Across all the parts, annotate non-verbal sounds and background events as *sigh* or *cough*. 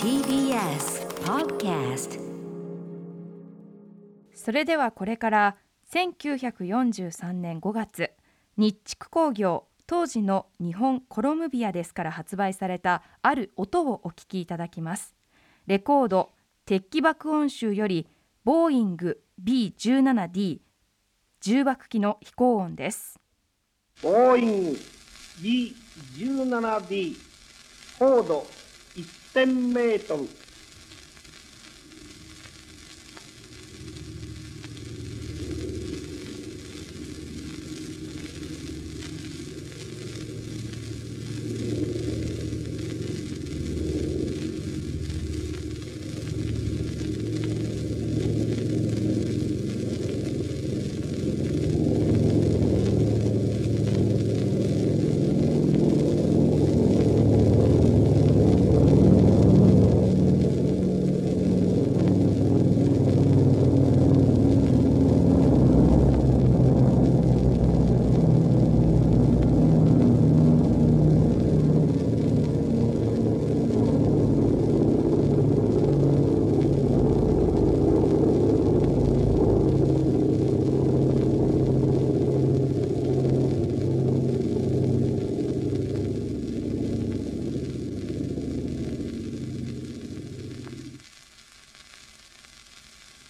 TBS Podcast それではこれから1943年5月日畜工業当時の日本コロムビアですから発売されたある音をお聞きいただきます。レコード鉄器爆音集よりボーイング B17D 重爆機の飛行音です。ボーイング B17D 高度1000メートル。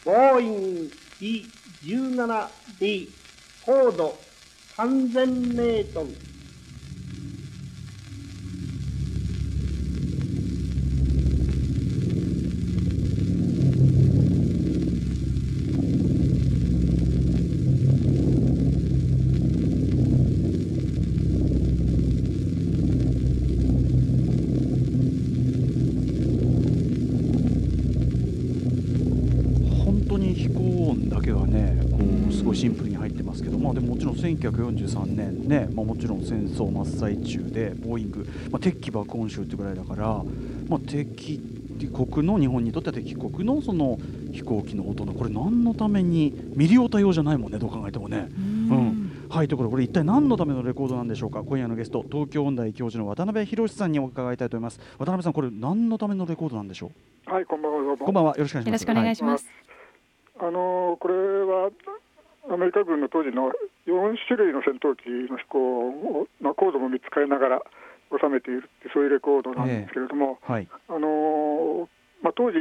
ボーイング B17D 高度3000メートル。1943年ね、まあ、もちろん戦争真っ最中でボーイング、まあ、敵機爆音集ってぐらいだから、まあ、敵国の日本にとっては敵国のその飛行機の音のこれ何のためにミリオタ用じゃないもんねどう考えてもね。うん。はいということでこれ一体何のためのレコードなんでしょうか？今夜のゲスト東京音大教授の渡辺博さんにお伺いたいと思います。渡辺さんこれ何のためのレコードなんでしょはい、こんばんは。こんばんは。よろしくお願いします。よろしくお願いします、あのーこれはアメリカ軍の当時の4種類の戦闘機の飛行を、まあ、高度も見つかりながら収めているってそういうレコードなんですけれども、はい。あのーまあ、当時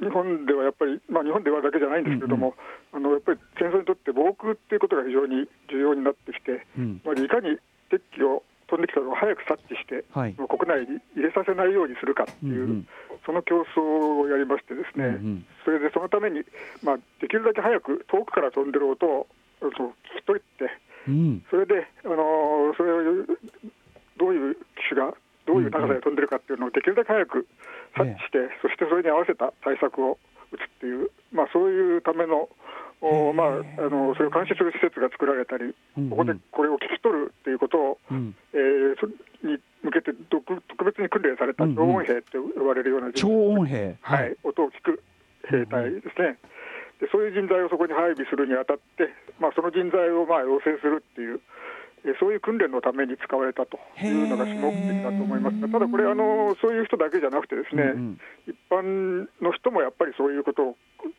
日本ではやっぱり、まあ、日本ではだけじゃないんですけれども、あのやっぱり戦争にとって防空っていうことが非常に重要になってきて、うん。まあ、いかに敵機を飛んできたのを早く察知して、はい。国内に入れさせないようにするかっていう、うんうん。その競争をやりましてですね、うんうん。それでそのために、まあ、できるだけ早く遠くから飛んでる音を聞き取って、うん。それで、あのーそれをどういう機種がどういう高さで飛んでるかっていうのをできるだけ早く察知して、そしてそれに合わせた対策を打つっていう、まあ、そういうための、おまあ、あのそれを監視する施設が作られたり、ここでこれを聞き取るっていうことを、うん。えーそに向けて特特別に訓練された超音兵と呼ばれるような人超物音兵。はい、音を聞く兵隊ですね、でそういう人材をそこに配備するにあたって、まあ、その人材をまあ養成するっていう、えそういう訓練のために使われたというのが主目的だと思いますが、ただこれあの、そういう人だけじゃなくて、ですね、うんうん。一般の人もやっぱりそういうことを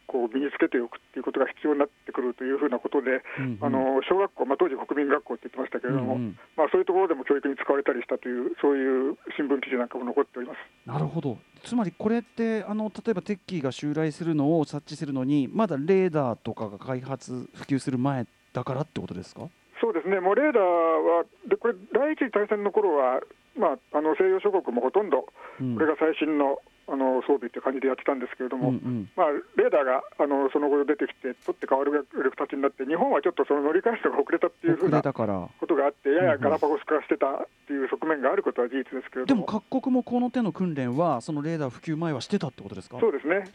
こう身につけておくっていうことが必要になってくるというふうなことで、うんうん。あの小学校、まあ、当時、国民学校って言ってましたけれども、うんうん。まあ、そういうところでも教育に使われたりしたという、そういう新聞記事なんかも残っております。なるほど。つまりこれってあの例えばテッキーが襲来するのを察知するのにまだレーダーとかが開発普及する前だからってことですか？そうですね、もうレーダーは、でこれ、第一次大戦の頃は、まあ、あの西洋諸国もほとんど、うん。これが最新のあの装備って感じでやってたんですけれども、うんうん。まあ、レーダーがあのその後出てきて、取って変わる形になって、日本はちょっとその乗り換えるのが遅れたっていうふう遅なことがあって、ややガラパゴス化してたっていう側面があることは事実ですけれでも。ども、各国もこの手の訓練はそのレーダー普及前はしてたってことですか？そうですね、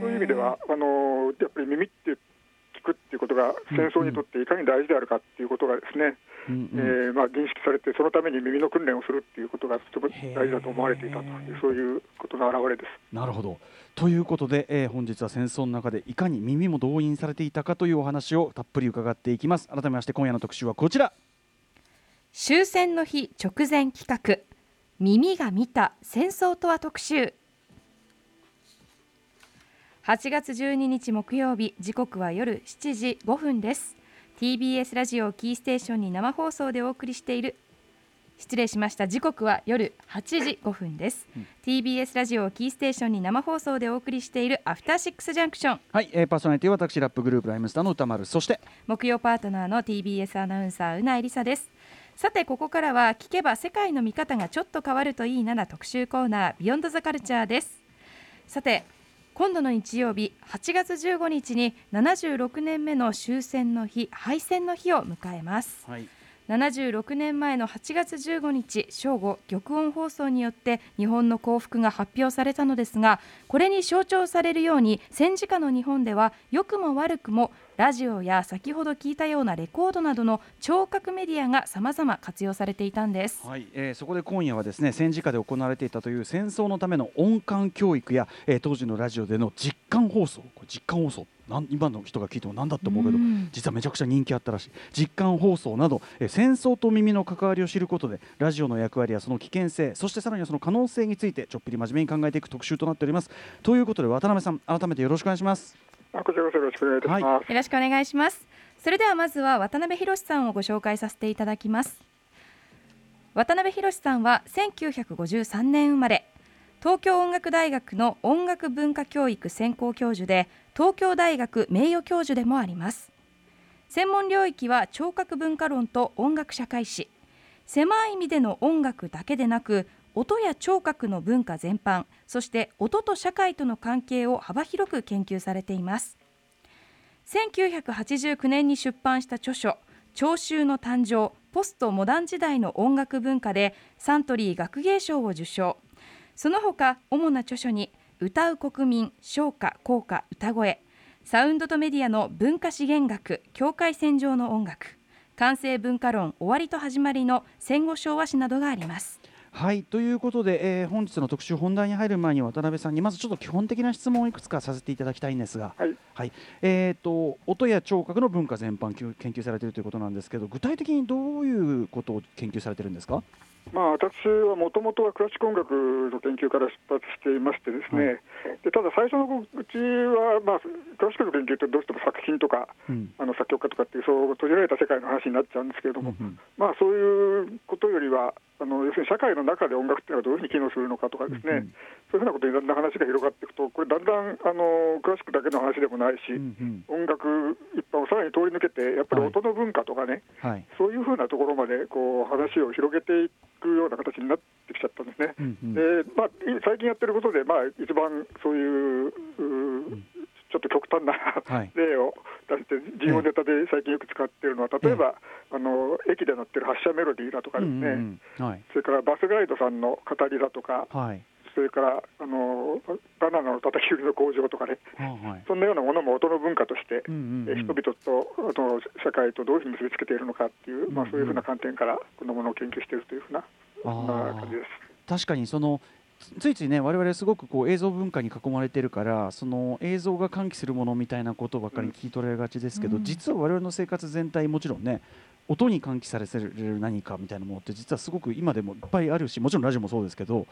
そういう意味では、あのやっぱり耳って聞くっていうことが、戦争にとっていかに大事であるかっていうことがですね、うんうん。えーまあ、認識されて、そのために耳の訓練をするっていうことがとても大事だと思われていたという、そういうことの表れです。なるほど。ということで、えー本日は戦争の中でいかに耳も動員されていたかというお話をたっぷり伺っていきます。改めまして今夜の特集はこちら。終戦の日直前企画。耳が見た戦争とは特集8月12日木曜日時刻は夜7時5分です。TBS ラジオキーステーションに生放送でお送りしている。失礼しました。時刻は夜8時5分です、TBS ラジオキーステーションに生放送でお送りしているアフターシックスジャンクションはい、えー、パーソナリティは私ラップグループライムスターの歌丸そして木曜パートナーの TBS アナウンサーうないりさです。さてここからは聞けば世界の見方がちょっと変わるといいなな特集コーナービヨンドザカルチャーです。さて今度の日曜日8月15日に76年目の終戦の日敗戦の日を迎えます。はい。76年前の8月15日正午玉音放送によって日本の降伏が発表されたのですがこれに象徴されるように戦時下の日本では良くも悪くもラジオや先ほど聞いたようなレコードなどの聴覚メディアが様々活用されていたんです。はい、えーそこで今夜はですね戦時下で行われていたという戦争のための音感教育や、えー当時のラジオでの実感放送これ実感放送なん今の人が聞いても何だと思うけどうん。実はめちゃくちゃ人気あったらしい。実感放送など、えー戦争と耳の関わりを知ることでラジオの役割やその危険性そしてさらにはその可能性についてちょっぴり真面目に考えていく特集となっております。ということで渡辺さん改めてよろしくお願いしますあこちらこそよろしくお願いいたします。よろしくお願いします。それではまずは渡辺博さんをご紹介させていただきます。渡辺博さんは1953年生まれ東京音楽大学の音楽文化教育専攻教授で東京大学名誉教授でもあります。専門領域は聴覚文化論と音楽社会史。狭い意味での音楽だけでなく音や聴覚の文化全般そして音と社会との関係を幅広く研究されています。1989年に出版した著書「聴衆の誕生ポストモダン時代の音楽文化」でサントリー学芸賞を受賞。その他主な著書に「歌う国民唱歌校歌歌声」サウンドとメディアの文化資源学境界線上の音楽完成文化論終わりと始まりの戦後昭和史などがあります。はいということで、えー本日の特集本題に入る前に渡辺さんにまずちょっと基本的な質問をいくつかさせていただきたいんですが、はい。えー、と音や聴覚の文化全般研究されているということなんですけど具体的にどういうことを研究されてるんですか？まあ、私はもともとはクラシック音楽の研究から出発していましてですね、でただ最初のうちは、まあ、クラシックの研究ってどうしても作品とかうん。あの作曲家とかっていうそう閉じられた世界の話になっちゃうんですけれども、うんうん。まあ、そういうことよりはあの要するに社会の中で音楽っていうのはどういうふうに機能するのかとかですね、うんうん。そういうふうなことにだんだん話が広がっていくとこれだんだんあのクラシックだけの話でもないし、うんうん。音楽一般をさらに通り抜けてやっぱり音の文化とかね、はい。そういうふうなところまでこう話を広げていくような形になってきちゃったんですね。うんうん。でまあ、い最近やってることで、まあ、一番そういううちょっと極端なはい。例を出して、人音ネタで最近よく使っているのは、例えば、あの駅で鳴ってる発車メロディーだとかですね、うんうんうん。はい。それからバスガイドさんの語りだとか、はい。それからあのバナナの叩き売りの工場とかね、あはい。そんなようなものも音の文化として、うんうんうん。え人々とあと社会とどういうふうに結びつけているのかっていう、まあ、うん。うんそういうふうな観点からこのものを研究しているというふうな感じです。確かにそのつついついね我々すごくこう映像文化に囲まれてるからその映像が喚起するものみたいなことばっかり聞き取られがちですけど、うん。実は我々の生活全体もちろんね音に喚起される何かみたいなものって実はすごく今でもいっぱいあるしもちろんラジオもそうですけどっ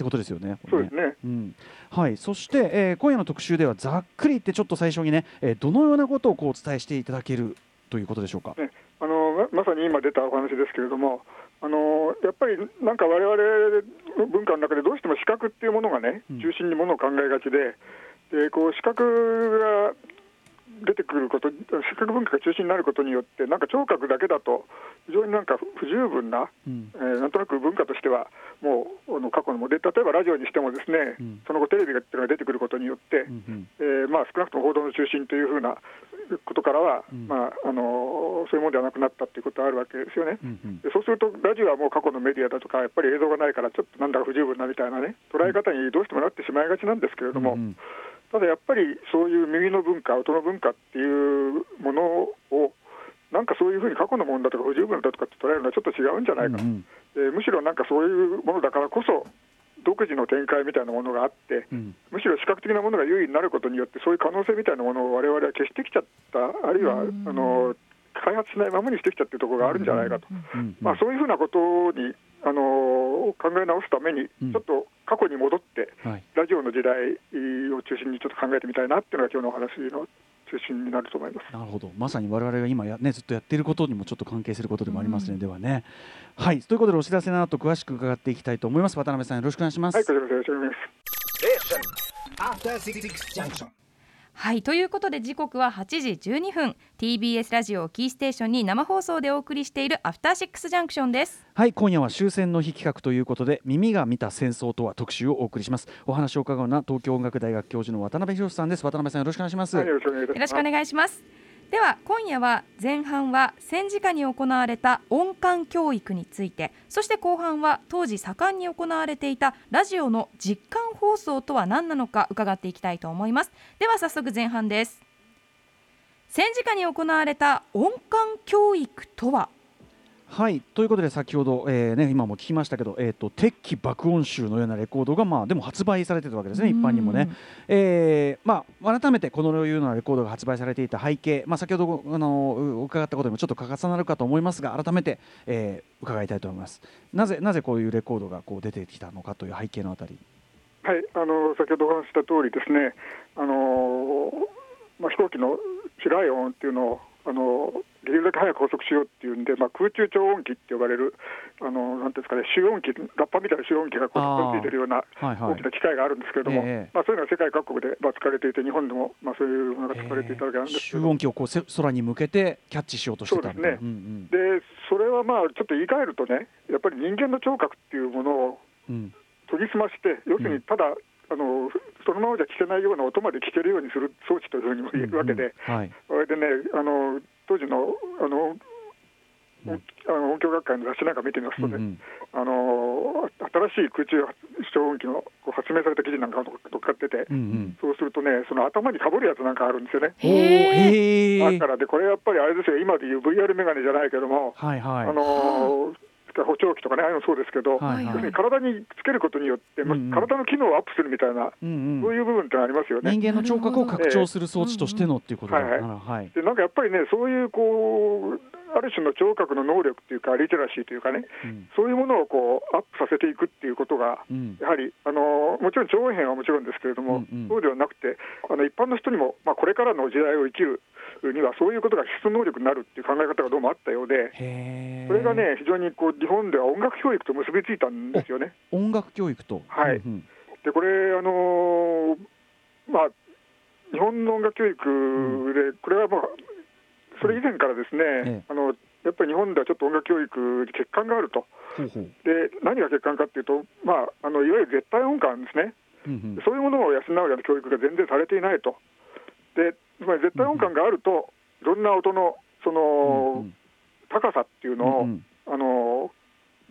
てことですよね。そうですね。うん。はい、そして、えー今夜の特集ではざっくり言ってちょっと最初にね、えーどのようなことをこうお伝えしていただけるということでしょうか。ねあのままさに今出たお話ですけれども、あのやっぱりなんか我々の文化の中でどうしても視覚っていうものがねうん、中心にものを考えがちで、でこう視覚が出てくること、視覚文化が中心になることによって、なんか聴覚だけだと、非常になんか不十分な、うん。えーなんとなく文化としては、もうあの過去のもで、例えばラジオにしてもですね、うん。その後、テレビがっていうのが出てくることによって、うんうん。えーまあ、少なくとも報道の中心というふうなことからは、うん。まあ、あのそういうものではなくなったということはあるわけですよね。うんうん。でそうすると、ラジオはもう過去のメディアだとか、やっぱり映像がないから、ちょっとなんだか不十分なみたいなね、捉え方にどうしてもなってしまいがちなんですけれども、うんうんただやっぱりそういう耳の文化、音の文化っていうものを、なんかそういうふうに過去のものだとか不十分だとかって捉えるのはちょっと違うんじゃないか、うんえーむしろなんかそういうものだからこそ、独自の展開みたいなものがあって、うん。むしろ視覚的なものが優位になることによって、そういう可能性みたいなものを我々は消してきちゃった、あるいはあの開発しないままにしてきちゃってるところがあるんじゃないかと、うん。まあ、そういうふうなことにあの考え直すために、うんちょっと過去に戻って、はいラジオの時代を中心にちょっと考えてみたいなっていうのが今日のお話の中心になると思います。なるほどまさに我々が今や、ね、ずっとやっていることにもちょっと関係することでもありますね、ではね。はいということでお知らせの後詳しく伺っていきたいと思います渡辺さんよろしくお願いします。はい、こちらこそよろしくお願いします。はいということで時刻は8時12分。TBS ラジオをキーステーションに生放送でお送りしているアフターシックスジャンクションです。はい今夜は終戦の日企画ということで耳が見た戦争とは特集をお送りします。お話を伺うのは東京音楽大学教授の渡辺博さんです。渡辺さんよろしくお願いします、はい、よろしくお願いいたします。では今夜は前半は戦時下に行われた音感教育についてそして後半は当時盛んに行われていたラジオの実感放送とは何なのか伺っていきたいと思います。では早速前半です。戦時下に行われた音感教育とははいということで先ほど、えーね、今も聞きましたけど、えー、と鉄器爆音集のようなレコードが、まあ、でも発売されてたわけですね一般にもね、えーまあ、改めてこのようなレコードが発売されていた背景、まあ、先ほどあのう伺ったことにもちょっと重なるかと思いますが改めて、えー伺いたいと思います。なぜなぜこういうレコードがこう出てきたのかという背景のあたり。はい、あの先ほどお話しした通りですね、あのまあ、飛行機の白い音っていうのをあのできるだけ早く補足しようっていうんで、まあ、空中超音機って呼ばれるあのなんていうんですかね集音機ラッパみたいな集音機がこうついてるようなはいはい。大きな機械があるんですけれども、ええまあ、そういうのが世界各国で、まあ、使われていて日本でも、まあ、そういうものが使われていたわけなんですけど、集音機をこうせ空に向けてキャッチしようとしてたみたいな。そうですね。んでそれはまあちょっと言い換えるとねやっぱり人間の聴覚っていうものをうん。うん研ぎ澄まして、要するにただ、あのそのままじゃ聞けないような音まで聞けるようにする装置というふうにも言えるわけで、うんうん。はい。それでね、あの当時のあの、うん。あの音響学会の雑誌なんか見てみますとね、うんうん。あの新しい空中超音機の発明された記事なんかが乗っかってて、うんうん。そうするとね、その頭にかぶるやつなんかあるんですよね。だからで、これやっぱりあれですよ、今でいう VR メガネじゃないけども、はいはい。あの補聴器とかね、ああいうのそうですけど、はいはい。要するに体につけることによって、まあ体の機能をアップするみたいな、うんうん。そういう部分ってありますよね。人間の聴覚を拡張する装置としてのっていうことだはいはいはい。でなんかやっぱりね、そういうこう、ある種の聴覚の能力っていうか、リテラシーというかね、うん。そういうものをこうアップさせていくっていうことが、うん。やはりあのもちろん超音編はもちろんですけれども、うんうん。そうではなくて、あの一般の人にも、まあ、これからの時代を生きるには、そういうことが必須能力になるっていう考え方がどうもあったようで、それがね、非常にこう日本では音楽教育と結びついたんですよね。音楽教育と。はい。うんうん。でこれ、あのまあ、日本の音楽教育で、これはもう、それ以前からですね、ええ。あのやっぱり日本ではちょっと音楽教育に欠陥があると、で何が欠陥かっていうと、まあ、あのいわゆる絶対音感ですね、そういうものを養うような教育が全然されていないと、でつまり絶対音感があると、いろんな音のその、うん高さっていうのを、あの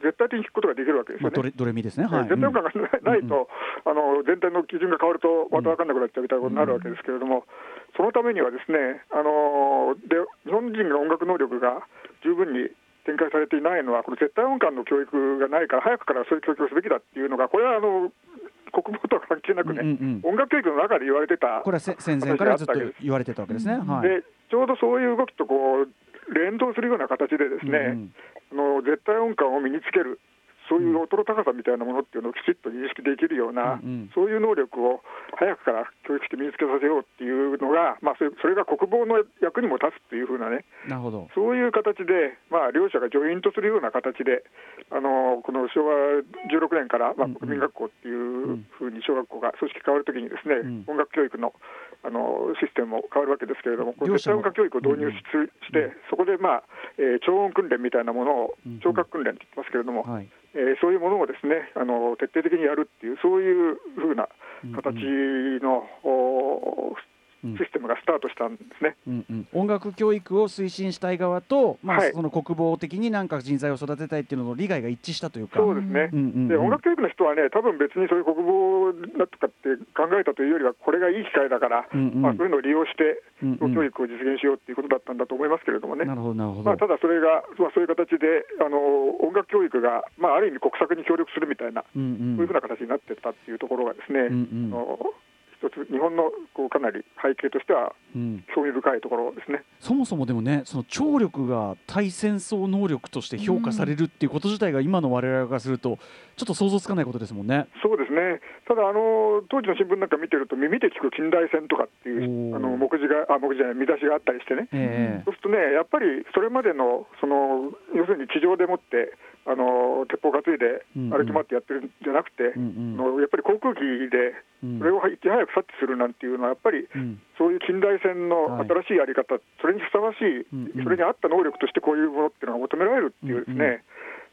絶対的に聞くことができるわけですよね。まあドレミですね。はい。絶対音感がないと、あの全体の基準が変わると、また分かんなくなっちゃうみたいなことになるわけですけれども、そのためにはですね、あので日本人の音楽能力が十分に展開されていないのは、この絶対音感の教育がないから、早くからそういう教育をすべきだっていうのが、これはあの国防とは関係なくね、うんうんうん。音楽教育の中で言われてたこれはせ戦前からずっと言われてたわけですね。はい。でちょうどそういう動きとこう連動するような形でですね、うん。あの絶対音感を身につける、そういう音の高さみたいなものっていうのをきちっと認識できるような、うんうん。そういう能力を早くから教育して身につけさせようっていうのが、まあ、それが国防の役にも立つっていうふうなね、なるほど。そういう形で、まあ、両者がジョイントするような形で、あのこの昭和16年から、まあうんうん、国民学校っていうふうに小学校が組織変わるときにですね、ん。音楽教育のあのシステムも変わるわけですけれども、これ絶対音楽教育を導入し,、して、そこで、まあえー超音訓練みたいなものをうんうん、聴覚訓練って言ってますけれども、はいえーそういうものをですねあの徹底的にやるっていう、そういうふうな形の、おうんシステムがスタートしたんですね。うんうん、音楽教育を推進したい側と、まあはい。その国防的になんか人材を育てたいっていうのの利害が一致したというか。そうですね、うんうんうん。で音楽教育の人はね、多分別にそういう国防だとかって考えたというよりは、これがいい機会だから、うんうん。まあ、そういうのを利用して、教育を実現しようっていうことだったんだと思いますけれどもね。なるほどなるほど。まあ、ただそれが、まあ、そういう形であの音楽教育が、まあ、ある意味国策に協力するみたいな、うんうん。そういうふうな形になってったっていうところがですね、うんうん。あの一つ日本のこうかなり背景としてはうん、興味深いところですね。そもそもでもねその聴力が対戦争能力として評価されるっていうこと自体が今の我々からするとちょっと想像つかないことですもんね。そうですね。ただあの、当時の新聞なんか見てると、耳で聞く近代戦とかっていうあの目次が、あ目次じゃない、見出しがあったりしてね、え。そうするとね、やっぱりそれまでの、その要するに地上でもって、あの鉄砲担いで歩き回ってやってるんじゃなくて、うんうん。のやっぱり航空機でうん。それをいち早く察知するなんていうのは、やっぱりうん。そういう近代戦のはい。新しいやり方、それにふさわしい、それに合った能力としてこういうものっていうのが求められるっていうですね、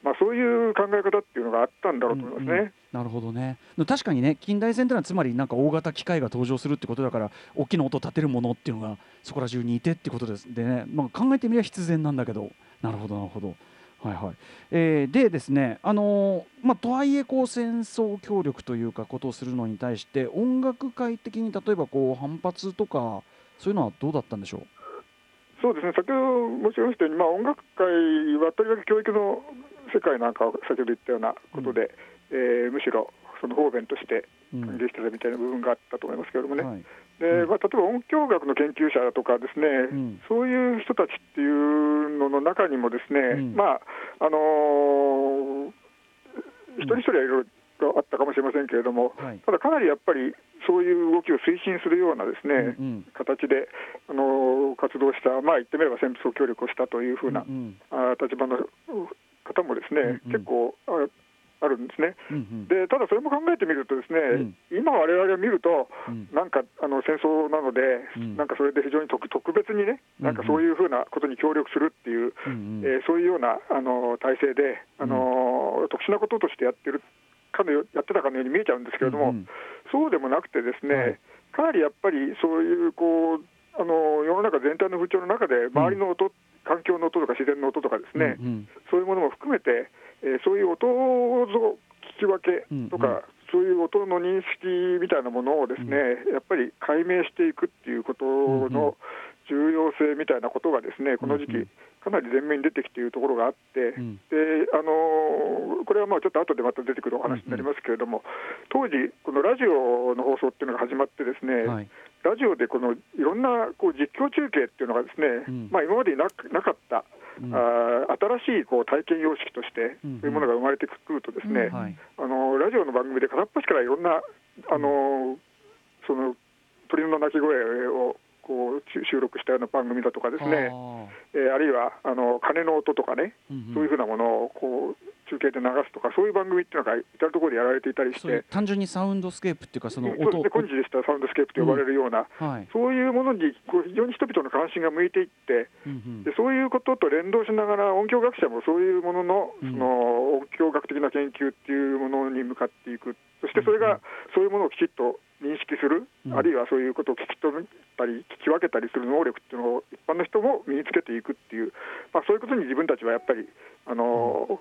まあ、そういう考え方っていうのがあったんだろうと思いますね。うんうん。なるほどね。確かにね近代戦というのはつまりなんか大型機械が登場するってことだから大きな音を立てるものっていうのがそこら中にいてってことです。でね、まあ、考えてみれば必然なんだけど。なるほどなるほど。はいはい。えーでですね、あのーまあ、とはいえこう戦争協力というかことをするのに対して音楽界的に例えばこう反発とかそういうのはどうだったんでしょそうですね。先ほど申し上げましたように、まあ、音楽界はとりわけ教育の世界なんかを先ほど言ったようなことで、えーむしろその方便としてう、うん。歓迎してたみたいな部分があったと思いますけれどもね、はいでまあ、例えば音響学の研究者とかですね、ん。そういう人たちっていうのの中にもですね、うん。まああのー一人一人はいろいろあったかもしれませんけれども、はい。ただかなりやっぱりそういう動きを推進するようなですね、うん形で、あのー活動した、まあ、言ってみれば戦争協力をしたというふうな、うん。あー立場の方もですね、うんうん。結構ああるんですね。うんうん。でただそれも考えてみるとですね、今我々が見るとうん。なんかあの戦争なので、うん。なんかそれで非常に特特別にね、なんかそういうふうなことに協力するっていう、うんうん。えーそういうようなあの体制で、あの特殊なこととしてやってるかのよやってたかのように見えちゃうんですけれども、うんうん。そうでもなくてですね、はい。かなりやっぱりそういうこうあの世の中全体の風潮の中で周りの音、環境の音とか自然の音とかですね、うん。そういうものも含めて、えーそういう音の聞き分けとか、うんうん。そういう音の認識みたいなものをですね、やっぱり解明していくっていうことうんうん。の重要性みたいなことがですね、この時期、うんうん。かなり前面に出てきているところがあって、うんであのこれはまあちょっと後でまた出てくるお話になりますけれども、当時、このラジオの放送っていうのが始まって、ですね、はいラジオでこのいろんなこう実況中継っていうのがですね、うん。まあ、今までになくなかった、うん。あー新しいこう体験様式として、うん。そういうものが生まれてくるとですね、はい。あのラジオの番組で片っ端からいろんなあの、その鳥の鳴き声をこう収収録したような番組だとかですね、あえーあるいはあの鐘の音とかね、ーうんうん。そういうふうなものをこう中継で流すとか、そういう番組っていうのが至るところでやられていたりして、単純にサウンドスケープっていうかそのそうです音ね、今日でしたらサウンドスケープと呼ばれるような、はい。そういうものにこう非常に人々の関心が向いていって、うんうん。でそういうことと連動しながら、音響学者もそういうもののうん。その音響学的な研究っていうものに向かっていく、そしてそれがそういうものをきちっと認識する、うん。あるいはそういうことを聞き取ったり、聞き分けたりする能力っていうのを一般の人も身につけていくっていう、まあ、そういうことに自分たちはやっぱり、あの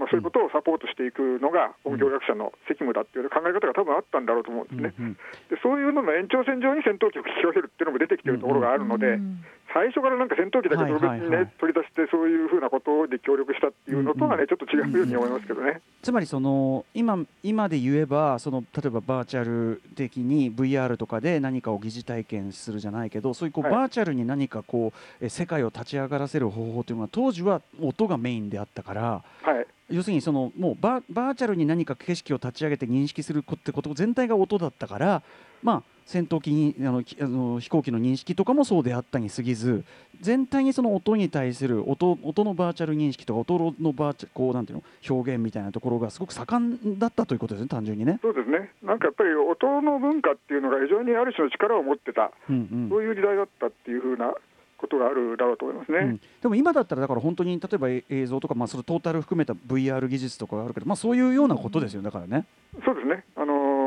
まあ、そういうことをサポートしていくのが音響学者の責務だっていう考え方が多分あったんだろうと思うんですね。でそういうのの延長線上に戦闘機を聞き分けるっていうのも出てきてるところがあるので、うん最初からなんか戦闘機だけ特別にね、はいはい。はい取り出して、そういうふうなことで協力したっていうのとはね、うん。うんちょっと違うように思いますけどね。つまりその今今で言えばその例えばバーチャル的に VR とかで何かを疑似体験するじゃないけどそういうこうはい。バーチャルに何かこうえ世界を立ち上がらせる方法というのは当時は音がメインであったからはい。要するにそのもうババーチャルに何か景色を立ち上げて認識するってこと全体が音だったからまあ戦闘機にあのきあの飛行機の認識とかもそうであったに過ぎず全体にその音に対する音音のバーチャル認識とか音のバーチャこうなんていうの表現みたいなところがすごく盛んだったということですね単純にね。そうですね、なんかやっぱり音の文化っていうのが非常にある種の力を持ってた、うんうんそういう時代だったっていうふうなことがあるだろうと思いますね。うんでも今だったらだから本当に例えばえ映像とか、まあ、そのトータル含めた VR 技術とかがあるけど、まあ、そういうようなことですよだからね。そうですね、あのー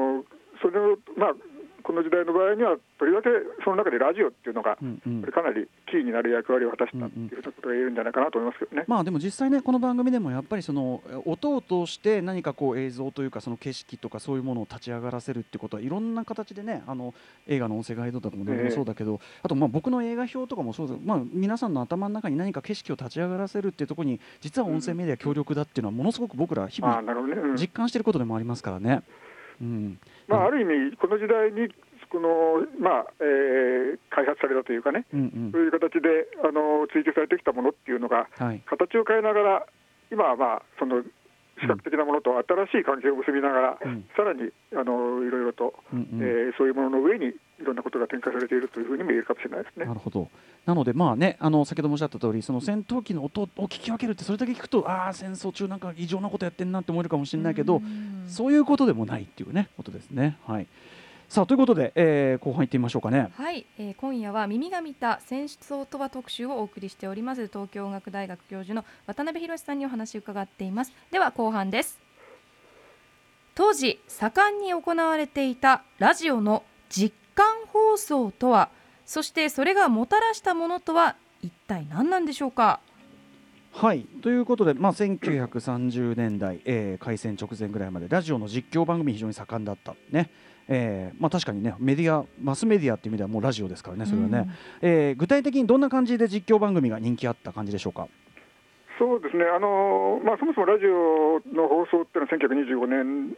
それを、まあ、この時代の場合には、とりわけその中でラジオっていうのが、うんうんこれかなりキーになる役割を果たしたっていうことが言えるんじゃないかなと思いますけどね。まあでも実際ねこの番組でもやっぱりそのえ音を通して何かこう映像というかその景色とかそういうものを立ち上がらせるってことはいろんな形でねあの映画の音声ガイドとかもそうだけど、あとまあ僕の映画表とかもそうですまあ皆さんの頭の中に何か景色を立ち上がらせるっていうところに実は音声メディア強力だっていうのはものすごく僕ら日々実感していることでもありますからね。うんまあ、ある意味、この時代にこの、まあえー開発されたというかね、うんうん。そういう形であの追求されてきたものっていうのが、はい。形を変えながら、今はまあその視覚的なものと新しい関係を結びながら、うん。さらにあのいろいろと、うんうん。えーそういうものの上にいろんなことが展開されているというふうにも言えるかもしれないですねな。るほど。なので、まあね、あの先ほどもおっしゃった通り、その戦闘機の音を聞き分けるって、それだけ聞くと、ああ、戦争中、なんか異常なことやってんなって思えるかもしれないけど、うんそういうことでもないっていうね、ことですね。はい。さあ、ということで、えー後半行ってみましょうかね。はい、えー今夜は耳が見た戦争とは特集をお送りしております東京音楽大学教授の渡辺博さんにお話を伺っていますでは後半です当時盛んに行われていたラジオの実感放送とはそしてそれがもたらしたものとは一体何なんでしょうか？はい。ということで、まあ、1930年代、えー開戦直前ぐらいまでラジオの実況番組非常に盛んだった。ね。えーまあ、確かにねメディアマスメディアっていう意味ではもうラジオですからねそれはね、えー具体的にどんな感じで実況番組が人気あった感じでしょうか？そうですね、あのまあ、そもそもラジオの放送っていうのは1925年、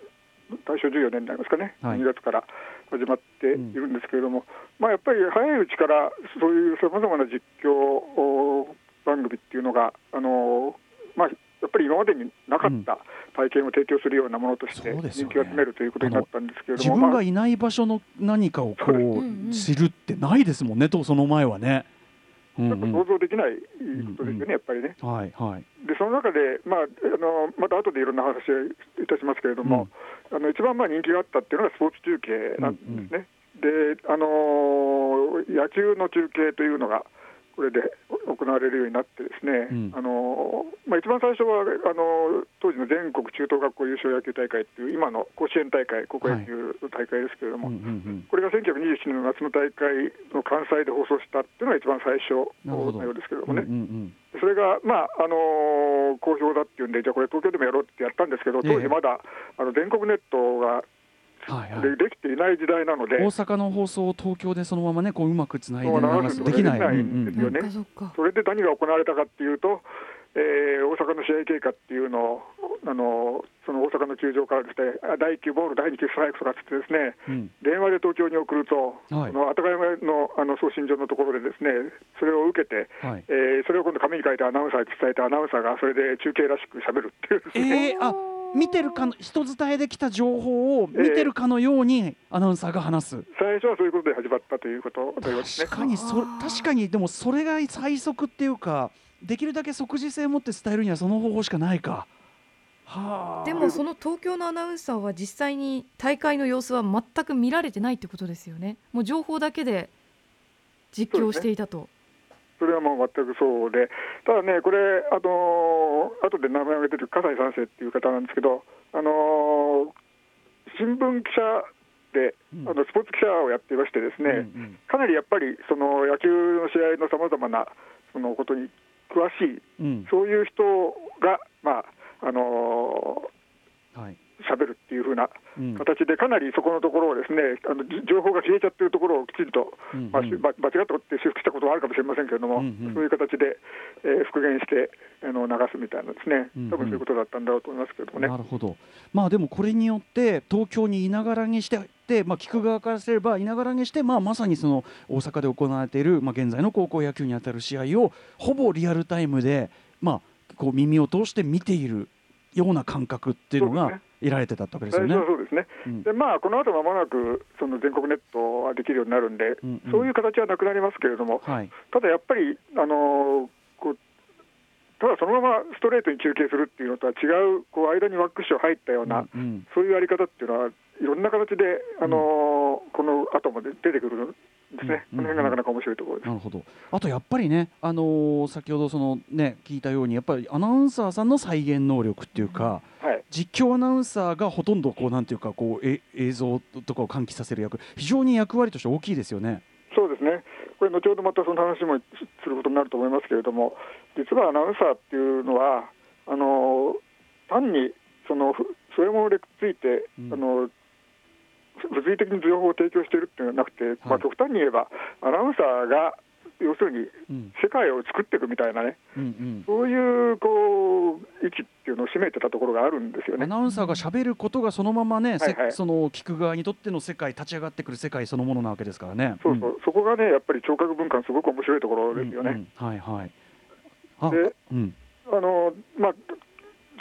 大正14年になりますかね、はい。2月から始まっているんですけれども、まあ、やっぱり早いうちからそういうさまざまな実況お番組っていうのが、あのまあ、やっぱり今までになかった体験を提供するようなものとして人気を集めるということになったんですけれど自も、まあ分がいない場所の何かをこう知るってないですもんねとその前はね。うんやっぱ想像できないことですよね、やっぱりね。うんはいはい。でその中で、まあ、あのまた後でいろんな話をいたしますけれども、あの一番まあ人気があったっていうのがスポーツ中継なんですね。で、あの野球の中継というのがこれで行われるようになってですね、うん。あのまあ、一番最初はあの当時の全国中等学校優勝野球大会っていう今の甲子園大会高校野球の大会ですけれども、うんうんこれが1927年の夏の大会の関西で放送したっていうのが一番最初のようですけれどうんもうんうね。ん。それが、まああの好評だっていうんで、じゃあこれ、東京でもやろうってやったんですけど、当え。え時まだ、あの全国ネットがはいはい。でできていない時代なので、大阪の放送を東京でそのままねこううまくつないで流流すできない。うんうんですよね。そっかそっか。それで何が行われたかっていうと、えー大阪の試合経過っていうのを、あのその大阪の球場からですね、あ第9ボール、第2球ストライクとかっつってですね、うん。電話で東京に送ると、はい。この温か山のあの送信所のところでですね、それを受けて、はい。えーそれを今度紙に書いてアナウンサーに伝えて、アナウンサーがそれで中継らしくしゃべるっていう。ですね、えー、あ見てるかの人伝えできた情報を見てるかのようにアナウンサーが話す。最初はそういうことで始まったということですね確。かにそ確かにでもそれが最速っていうかできるだけ即時性を持って伝えるにはその方法しかないか。はあ。でもその東京のアナウンサーは実際に大会の様子は全く見られてないってことですよねもう情報だけで実況していたと、それはもう全くそうで、ただね、これ、あのー後で名前が出てる葛西三世っていう方なんですけど、あのー新聞記者で、うん。あのスポーツ記者をやっていましてですね、うんうん。かなりやっぱりその野球の試合のさまざまなそのことに詳しい、うん。そういう人が、まああのはい。ー、喋るっていう風なうん。形で、かなりそこのところをですね、あのじ情報が消えちゃってるところをきちんとうんまあ、間違ったことって修復したことはあるかもしれませんけれども、そういう形で、えー復元してあの流すみたいなですね。多分そういうことだったんだろうと思いますけれどもね。なるほど、まあ、でもこれによって東京にいながらにしてで、まあ、聞く側からすればいながらにして、まあ、まさにその大阪で行われている、まあ、現在の高校野球にあたる試合をほぼリアルタイムで、まあ、こう耳を通して見ているような感覚っていうのがそうですね得られてたわけですよ最ね。そうですね、うん。でまあ、この後間もなくその全国ネットはできるようになるんで、うんうん。そういう形はなくなりますけれども、はい。ただやっぱり、あのーこうただそのままストレートに中継するっていうのとは違う、こう間にワックスが入ったような、うんうん。そういうやり方っていうのは、いろんな形で、あのーこの後まで出てくるんですね、うんこの辺がなかなか面白いところです。なるほど。あとやっぱりね、あのー先ほどその、ね、聞いたようにやっぱりアナウンサーさんの再現能力っていうか、はい。実況アナウンサーがほとんどこうなんていうかこうえ映像とかを喚起させる役非常に役割として大きいですよね。そうですね、これ、後ほどまたその話もすることになると思いますけれども、実はアナウンサーっていうのは、あの単にそのふそういうものでくっついて、うん。あのふ物理的に情報を提供しているっていうのはなくて、まあ、極端に言えば、アナウンサーが要するにうん。世界を作っていくみたいなね、うんうん。そういうこう位置っていうのを占めてたところがあるんですよね。アナウンサーが喋ることがそのままね、せはいはい。その聞く側にとっての世界立ち上がってくる世界そのものなわけですからね。そうそう、そこがね、やっぱり聴覚文化のすごく面白いところうんですよね。うん。うん。はいはい。あ、でうん。あのまあ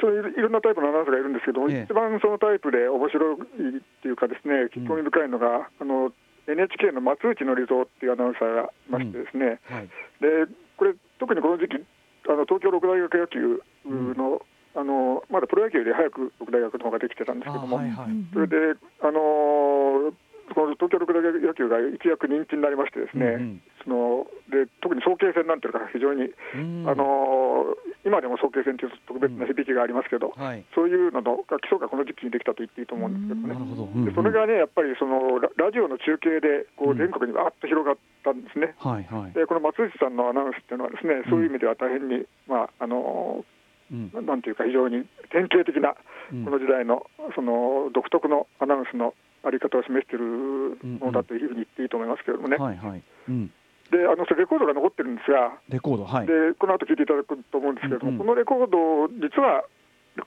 そういろんなタイプのアナウンサーがいるんですけども、ええ。一番そのタイプで面白いっていうかですね、興味深いのが、あの NHK の松内則蔵っていうアナウンサーがいましてですね、はい。でこれ特にこの時期あの東京六大学野球の,、あのまだプロ野球より早く六大学の方ができてたんですあけども、はいはい。それで、あのーこの東京六大学野球が一躍人気になりましてですね、うんうんそので特に早慶戦なんていうのが非常に、うんあのー今でも早慶戦という特別な響きがありますけど、はい。そういうののが基礎がこの時期にできたと言っていいと思うんですけどね。ど。うんうんでそれがね、やっぱりそのララジオの中継でこうんう全国にわーっと広がったんですね。はいはい。でこの松内さんのアナウンスっていうのはですね、そういう意味では大変に、まああのなんていうか非常に典型的なうんこの時代のその独特のアナウンスのあり方を示しているものだというふうに言っていいと思いますけれどもね。はいはい。うん。であのレコードが残ってるんですが、レコードはい。でこの後聞いていただくと思うんですけれども、うんうんこのレコード実は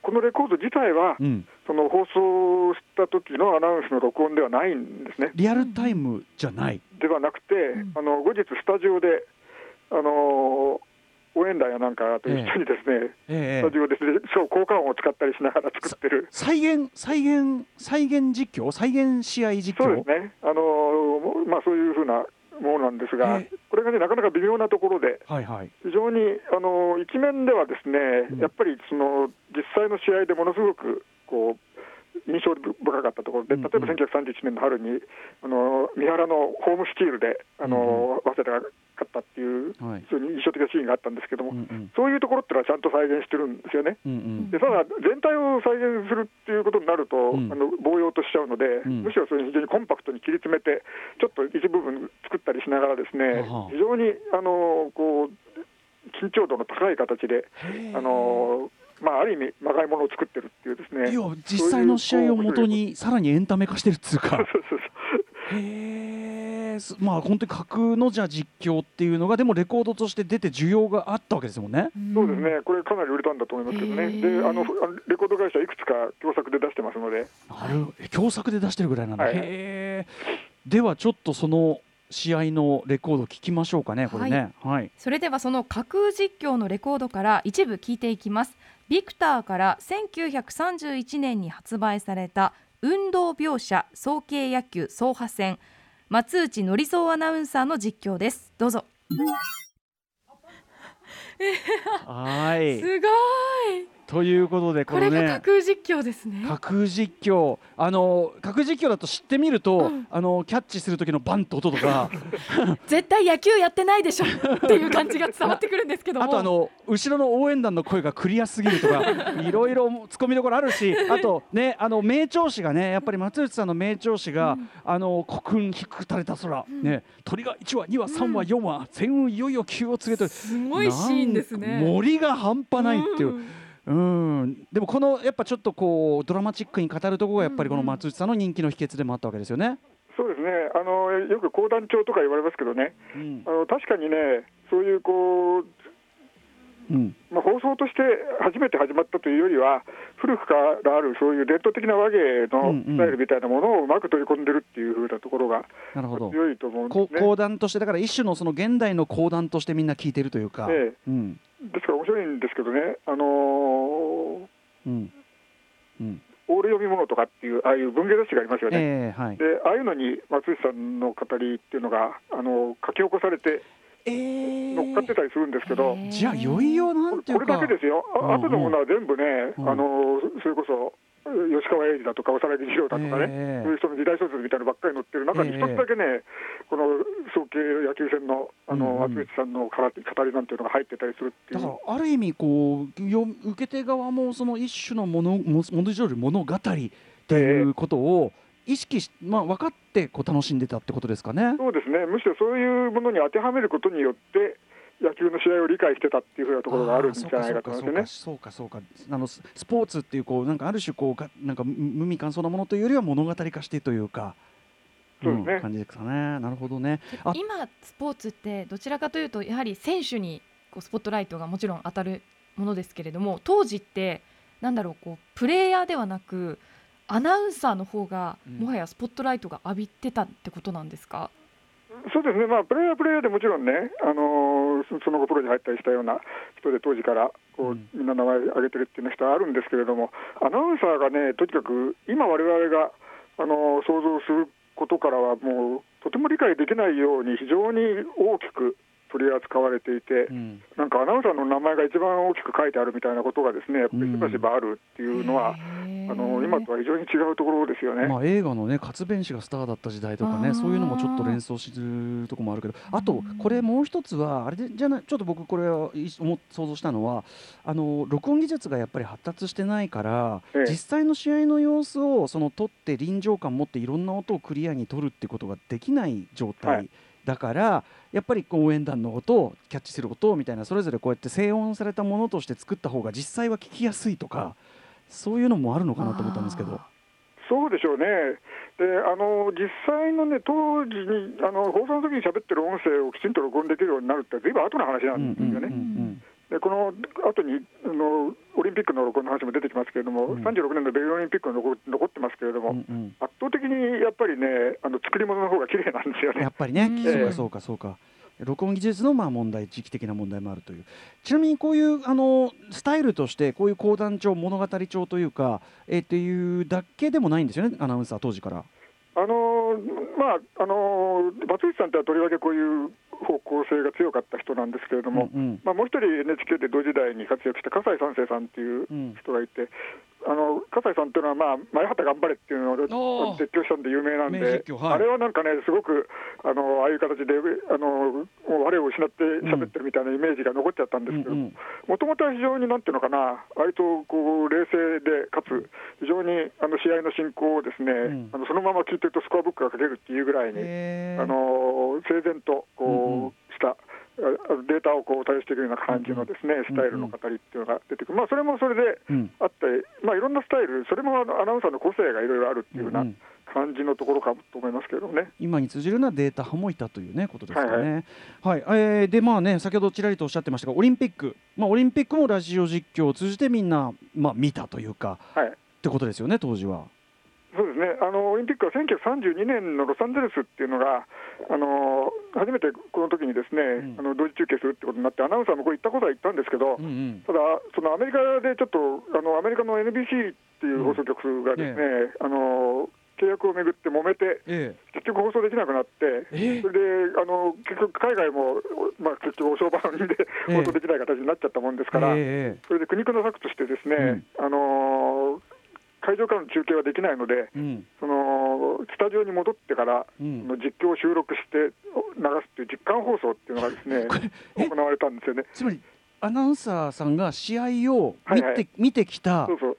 このレコード自体は、うん。その放送した時のアナウンスの録音ではないんですね。リアルタイムじゃない。ではなくて、んあの後日スタジオであの応援団やなんかと一緒にですね、ええ。スタジオでそう効果音を使ったりしながら作ってる。再現再現再現実況？再現試合実況？そうですね、あのまあ、そういうふうなものなんですが、えこれがね、なかなか微妙なところで、はいはい。非常にあの一面ではですね、うん。やっぱりその実際の試合でものすごくこう印象深かったところ。で、うん例えば1931年の春に、あの三原のホームスチールで、あの早稲田が勝ったっていう、はい。非常に印象的なシーンがあったんですけども、そういうところってのはちゃんと再現してるんですよね。でただ、全体を再現するっていうことになると、うん。あの棒用としちゃうので、うん。むしろそれに非常にコンパクトに切り詰めて、ちょっと一部分作ったりしながら、ですね非常にあのこう緊張度の高い形で、あのまあ、ある意味、まがいものを作ってるっていうですね。いや実際の試合をもとにさらにエンタメ化してるっつうか。*laughs* そうそうそうへえすまあ本当に格のじゃ実況っていうのがでもレコードとして出て需要があったわけですもんね。そうですね、これ、かなり売れたんだと思いますけどね、であのあのレコード会社、いくつか共作で出してますので、なる共作で出してるぐらいなんだ、はい。へえではちょっとその試合のレコード聞きましょうかねこれね。はい、それではその架空実況のレコードから一部聞いていきます。ビクターから1931年に発売された運動描写早慶野球走破戦。松内則蔵アナウンサーの実況です。どうぞ。はい。*laughs* すごいということでここれが架空実況ですね。架空実況。あの架空実況だと知ってみると、うん。あのキャッチする時のバンと音とか。*laughs* 絶対野球やってないでしょっていう感じが伝わってくるんですけども。あとあの後ろの応援団の声がクリアすぎるとか *laughs* いろいろ突っ込みどころあるしあとねあの名調子がねやっぱり松内さんの名調子が、あの国運低く垂れた空、ね鳥が1羽2羽3羽4羽全雲いよいよ急を告げとるすごいシーンですね。森が半端ないっていう。うん、でもこのやっぱちょっとこうドラマチックに語るところがやっぱりこの松内さんの人気の秘訣でもあったわけですよね。そうですね。あのよく講談調とか言われますけどね、うん。あの確かにね、そういうこう、うん。まあ、放送として初めて始まったというよりは、古くからあるそういう伝統的な和芸のスタイルみたいなものをうまく取り込んでるっていう風なところがなるほど。強いと思うんですね。こ講談としてだから一種のその現代の講談としてみんな聞いてるというか、え。うんですから面白いんですけどね、あのーうん。うん。オール読み物とかっていう、ああいう文芸雑誌がありますよね。ええはい。でああいうのに松内さんの語りっていうのがあの書き起こされてえ乗っかってたりするんですけど、じゃあいよいよなんていうこかれだけですよ、あうんうん。後のものは全部ね、うん。あのそれこそ吉川英治だとか、長田木次郎だとかね、ええ。そういうその時代小説みたいなのばっかり載ってる中に、ええ。一つだけね、この早慶野球戦のあの、うんうん。さんの語り語りなんていうのが入ってたりするっていう。だからある意味こうよ受け手側もその一種の物も文字通り物語っていうことを意識し、まあ、分かってこう楽しんでたってことですかね。そうですね、むしろそういうものに当てはめることによって、野球の試合を理解してたっていうふうなところがあるんじゃないかと思いまね。そうかそうかそうかそうかあのススポーツっていうこうなんかある種こうがなんか無無味乾燥なものというよりは物語化してというかそうですねん感じですかね。なるほどね。あ今スポーツってどちらかというとやはり選手にこうスポットライトがもちろん当たるものですけれども当時ってなんだろうこうプレイヤーではなくアナウンサーの方がうんもはやスポットライトが浴びてたってことなんですか、そうですね、まあ、プレイヤーはプレイヤーでもちろんね、あのーそその後、プロに入ったりしたような人で、当時からこう、うん。みんな名前挙げてるっていうのは人はあるんですけれども、アナウンサーがね、とにかく今、我々が、あのー想像することからは、もうとても理解できないように、非常に大きく取り扱われていて、うん。なんかアナウンサーの名前が一番大きく書いてあるみたいなことがですね、やっぱりしばしばあるっていうのは、へー。あの今とは非常に違うところですよね。まあ、映画のね活弁士がスターだった時代とかねそういうのもちょっと連想するとこもあるけどあとこれもう一つはあれでじゃないちょっと僕これをい思想像したのはあの録音技術がやっぱり発達してないから、ええ。実際の試合の様子をその撮って臨場感持っていろんな音をクリアに撮るってことができない状態、はいだからやっぱり応援団の音をキャッチする音みたいなそれぞれこうやって静音されたものとして作った方が実際は聞きやすいとかそういうのもあるのかなと思ったんですけど。そうでしょうね、であの実際のね、当時にあの放送の時に喋ってる音声をきちんと録音できるようになるって、ずいぶん後の話なんですよね。んでこの後にあのオリンピックの録音の話も出てきますけれども、うん36年のベルリンオリンピックの残残ってますけれども、うんうん圧倒的にやっぱりね、あの作り物の方が綺麗なんですよねやっ。ぱりね、うんそうかそうかそうか。録音技術のまあ問題、時期的な問題もあるという。ちなみにこういうあのスタイルとしてこういう講談調、物語調というか、えーっていうだけでもないんですよね、アナウンサー当時から。あのまああの松内さんってはとりわけこういう方向性が強かった人なんですけれども、うんうん。まあ、もう一人 NHK で同時代に活躍した葛西三世さんっていううん人がいて、あの葛西さんっていうのは、まあ、前畑頑張れっていうのを絶叫したんで有名なん名で、はい。あれはなんかね、すごくあのああいう形であのもう我を失って喋ってるみたいなイメージが残っちゃったんですけど、うんうん。もともとは非常になんていうのかな、割とこう冷静で、かつ非常にあの試合の進行をですね、ん。あのそのまま聞いてるとスコアブックが書けるっていうぐらいに、あの整然とこうした、あデータをこう対応していくような感じのですね、スタイルの語りっていうのが出てくる、まあ、それもそれでうん。あって、まあ、いろんなスタイル、それもあのアナウンサーの個性がいろいろあるっていうような感じのところかと思いますけどね。今に通じるようなデータ派もいたというねことですかはいね。はい、えーでまあね先ほどちらりとおっしゃってましたがオリンピック、まあオリンピックもラジオ実況を通じてみんなまあ見たというかはい。ってことですよね当時は。そうですね。あのオリンピックは1932年のロサンゼルスっていうのが、あの初めてこの時にですね、ん。あの同時中継するってことになって、アナウンサーもこれ行ったことは行ったんですけど、うんうん。ただ、そのアメリカでちょっと、あのアメリカの NBC っていう放送局がですね、あの契約をめぐって揉めて、え結局放送できなくなって、えそれであの結局、海外も、まあ、結局、お商売でええ。放送できない形になっちゃったもんですから、ええそれで苦肉の策として、ですね、あの会場からの中継はできないので、えうんそのスタジオに戻ってから、うんの実況を収録して流すっていう実感放送っていうのがですね *laughs* え？行われたんですよね。つまりアナウンサーさんが試合を見て,、はいはい見てきたそうそう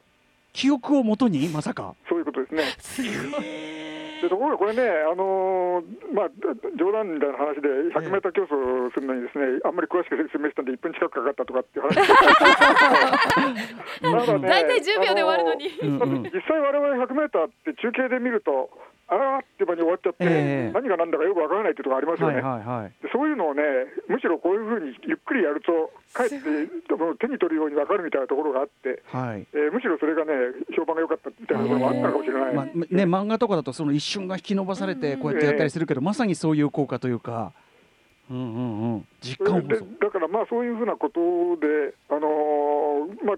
記憶をもとにまさか。そういうことですね。*laughs* すごいでところがこれね、あのーまあ、冗談みたいな話で、100メーター競争するのにですね、あんまり詳しく説明したんで、1分近くかかったとかっていう話 *laughs* ただね大体10秒で終わるのに。実際、我々100メーターって中継で見ると、あらーって場に終わっちゃって、ええ何が何だかよくわからないっていうところありますよはいね。はいはい。でそういうのをね、むしろこういうふうにゆっくりやると、かえって手に取るように分かるみたいなところがあって、はい。えーむしろそれがね、評判が良かったみたいなところもあったのかもしれない。まあね漫画とかだとその一瞬が引き伸ばされてこうやってやったりするけど、まさにそういう効果というか、うんうんうん、実感放で送。だからまあそういうふうなことで、あのーまあ、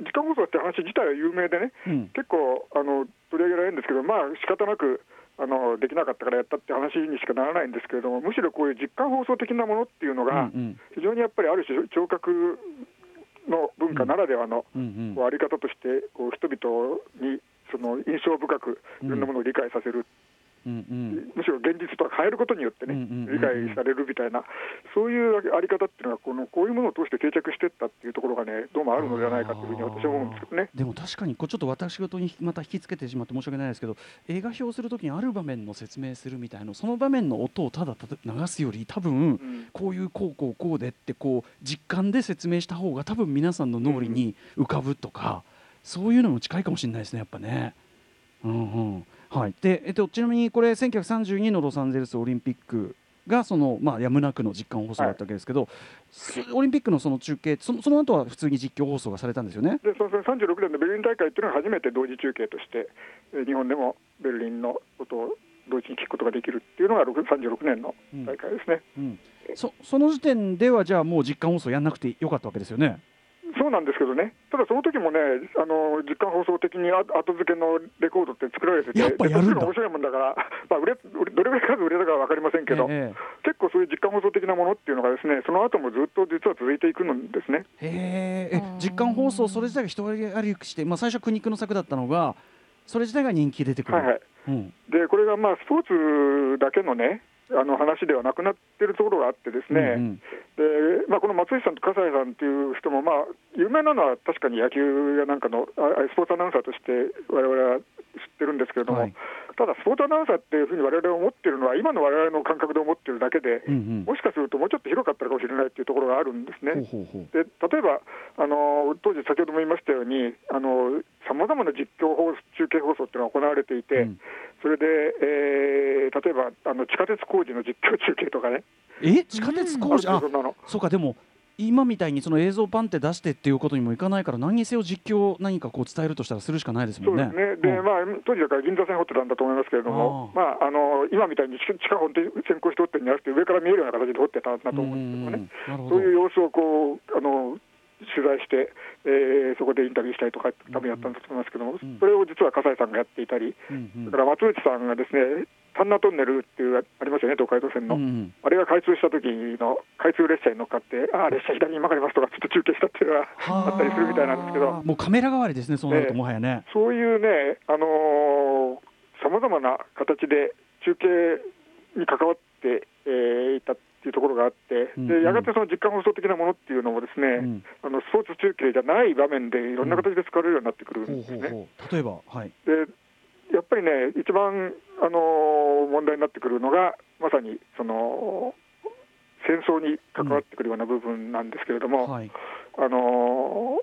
時間放送って話自体は有名でね、うん。結構あの取り上げられるんですけど、まあ仕方なくあのできなかったからやったって話にしかならないんですけれども、むしろこういう実感放送的なものっていうのが、ん非常にやっぱりある種、聴覚の文化ならではの、あり方としてこう人々にその印象深くいろんなものを理解させる、うんうん。むしろ現実とは変えることによってね、理解されるみたいな、そういうあり方っていうのがこの、こういうものを通して定着していったっていうところがね、どうもあるのではないかというふうに私は思うんですけどね。でも確かにちょっと私事にまた引きつけてしまって申し訳ないですけど映画表をするときにある場面の説明するみたいなその場面の音をただ流すより多分うん。こういうこうこうこうでってこう実感で説明した方が多分皆さんの脳裏に浮かぶとか、そういうのも近いかもしれないですねやっぱね。うんうんははい、で、えっと、ちなみにこれ1932のロサンゼルスオリンピックがその、まあ、やむなくの実感放送だったわけですけど、すオリンピックのその中継そのその後は普通に実況放送がされたんですよね？でその36年のベルリン大会っていうのは初めて同時中継として、えー日本でもベルリンのことを同時に聞くことができるっていうのが6 36年の大会ですね。うん、そその時点ではじゃあもう実感放送やんなくてよかったわけですよね？そうなんですけどね、ただその時もね、あの実感放送的にあ後付けのレコードって作られてて、やっぱやるんだ。で面白いもんだから、*laughs* まあ、売れ売れどれぐらい数売れたかは分かりませんけど、え結構そういう実感放送的なものっていうのがですね、その後もずっと実は続いていくんですね。えへえ。え実感放送それ自体が一割歩きして、まあ、最初は苦肉の策だったのがそれ自体が人気出てくる。はいはい。うん。でこれがまあスポーツだけのねあの話ではなくなってるところがあってですね、うんでまあ、この松井さんと笠井さんっていう人も、まあ、有名なのは確かに野球やなんかのああスポーツアナウンサーとして我々は知ってるんですけれども、はい。ただスポーツアナウンサーっていうふうに我々が思ってるのは今の我々の感覚で思ってるだけで、うんうん。もしかするともうちょっと広かったかもしれないっていうところがあるんですね。ほうほうほう。で例えばあの当時、先ほども言いましたようにさまざまな実況放送中継放送っていうのが行われていて、うん。それで、えー例えばあの地下鉄工事の実況中継とかね、え？地下鉄工事、ああるそんなの。そうかでも今みたいにその映像パンって出してっていうことにもいかないから何にせよ実況を何かこう伝えるとしたらするしかないですもんね。そうですね、でうん。まあ、当時だから銀座線掘ってたんだと思いますけれども、まあ、あの今みたいに地地下掘って先行して掘ってるんじゃなくて、上から見えるような形で掘ってたんだと思うんですけどね、そういう様子をこうあの取材して、えーそこでインタビューしたりとか、多分やったんだと思いますけども、ん。それを実は笠井さんがやっていたり、うんうん。だから松内さんがですね、丹那トンネルっていうありますよね、東海道線の。うんうんあれが開通した時の開通列車に乗っかって、ああ、列車左に曲がりますとか、ちょっと中継したっていうのがあったりするみたいなんですけど、もうカメラ代わりですねそうなるとええもはやね。そういうね、あのさまざまな形で中継に関わって、えーいたっていうところがあって、うんうんでやがてその実感放送的なものっていうのもですね、うんあのスポーツ中継じゃない場面でいろんな形で使われるようになってくるんほうですね。ほうほう例えばはい。でやっぱりね、一番、あの問題になってくるのが、まさにその戦争に関わってくるような部分なんですけれども、はい。あの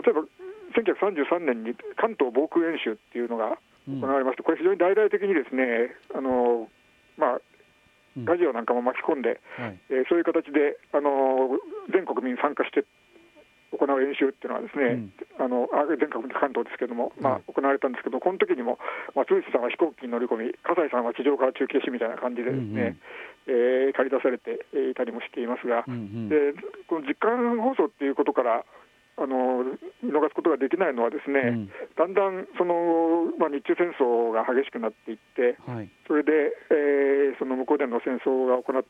例えば1933年に関東防空演習っていうのがうん行われまして、これ、非常に大々的にですね、あのまあ、うんラジオなんかも巻き込んで、はい。えーそういう形で、あの全国民参加して行う演習っていうのはですね、あのあ全国関東ですけども、まあ、行われたんですけど、この時にも松内さんは飛行機に乗り込み、葛西さんは地上から中継しみたいな感じでですね、えー借り出されていたりもしていますが、うんうん。でこの実感放送っていうことからあの見逃すことができないのはですね、うん。だんだんその、まあ、日中戦争が激しくなっていって、はい。それで、えーその向こうでの戦争が行っ